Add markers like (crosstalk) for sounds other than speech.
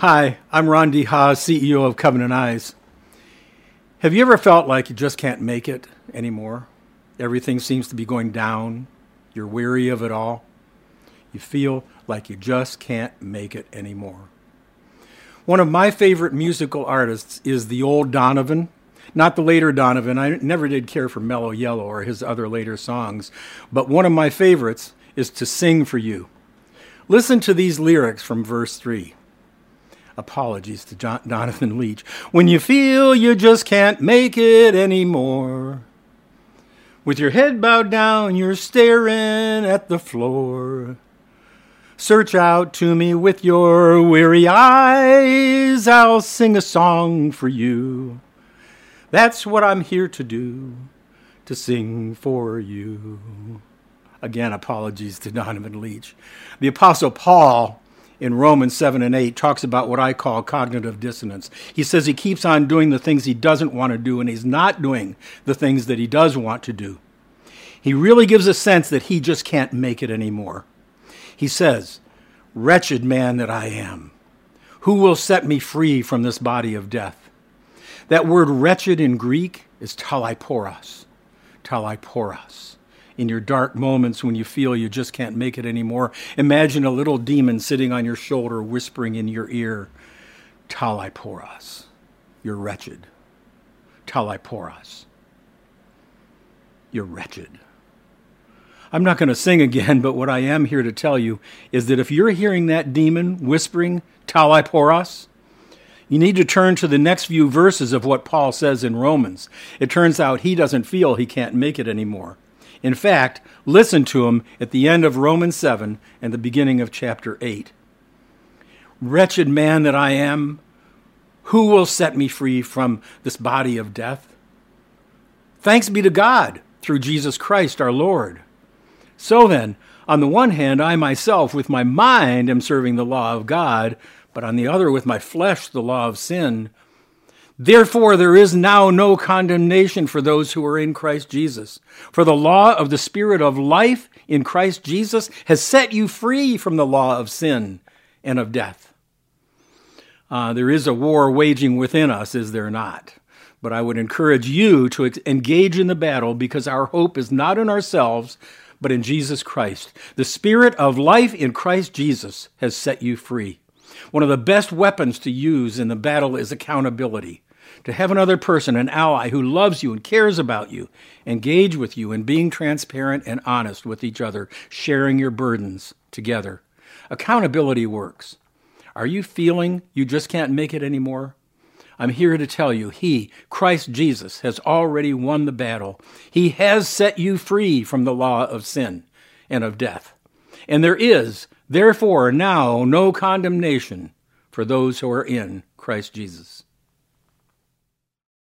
Hi, I'm Ron DeHaas, CEO of Covenant Eyes. Have you ever felt like you just can't make it anymore? Everything seems to be going down. You're weary of it all. You feel like you just can't make it anymore. One of my favorite musical artists is the old Donovan, not the later Donovan. I never did care for Mellow Yellow or his other later songs, but one of my favorites is To Sing for You. Listen to these lyrics from verse 3 apologies to John, Jonathan Leitch. When you feel you just can't make it anymore, with your head bowed down, you're staring at the floor. Search out to me with your weary eyes, I'll sing a song for you. That's what I'm here to do, to sing for you. Again, apologies to Donovan Leitch. The Apostle Paul in Romans 7 and 8 talks about what I call cognitive dissonance. He says he keeps on doing the things he doesn't want to do and he's not doing the things that he does want to do. He really gives a sense that he just can't make it anymore. He says, Wretched man that I am, who will set me free from this body of death? That word wretched in Greek is talaiporos. Talaiporos in your dark moments when you feel you just can't make it anymore. Imagine a little demon sitting on your shoulder, whispering in your ear, Talaiporas, you're wretched. Talaiporas, you're wretched. I'm not going to sing again, (laughs) but what I am here to tell you is that if you're hearing that demon whispering, Talaiporas, you need to turn to the next few verses of what Paul says in Romans. It turns out he doesn't feel he can't make it anymore. In fact, listen to him at the end of Romans 7 and the beginning of chapter 8. Wretched man that I am, who will set me free from this body of death? Thanks be to God through Jesus Christ our Lord. So then, on the one hand, I myself with my mind am serving the law of God, but on the other, with my flesh, the law of sin. Therefore, there is now no condemnation for those who are in Christ Jesus. For the law of the Spirit of life in Christ Jesus has set you free from the law of sin and of death. Uh, there is a war waging within us, is there not? But I would encourage you to engage in the battle because our hope is not in ourselves, but in Jesus Christ. The Spirit of life in Christ Jesus has set you free. One of the best weapons to use in the battle is accountability to have another person, an ally who loves you and cares about you, engage with you in being transparent and honest with each other, sharing your burdens together. Accountability works. Are you feeling you just can't make it anymore? I'm here to tell you, He, Christ Jesus, has already won the battle. He has set you free from the law of sin and of death. And there is, therefore, now no condemnation for those who are in Christ Jesus.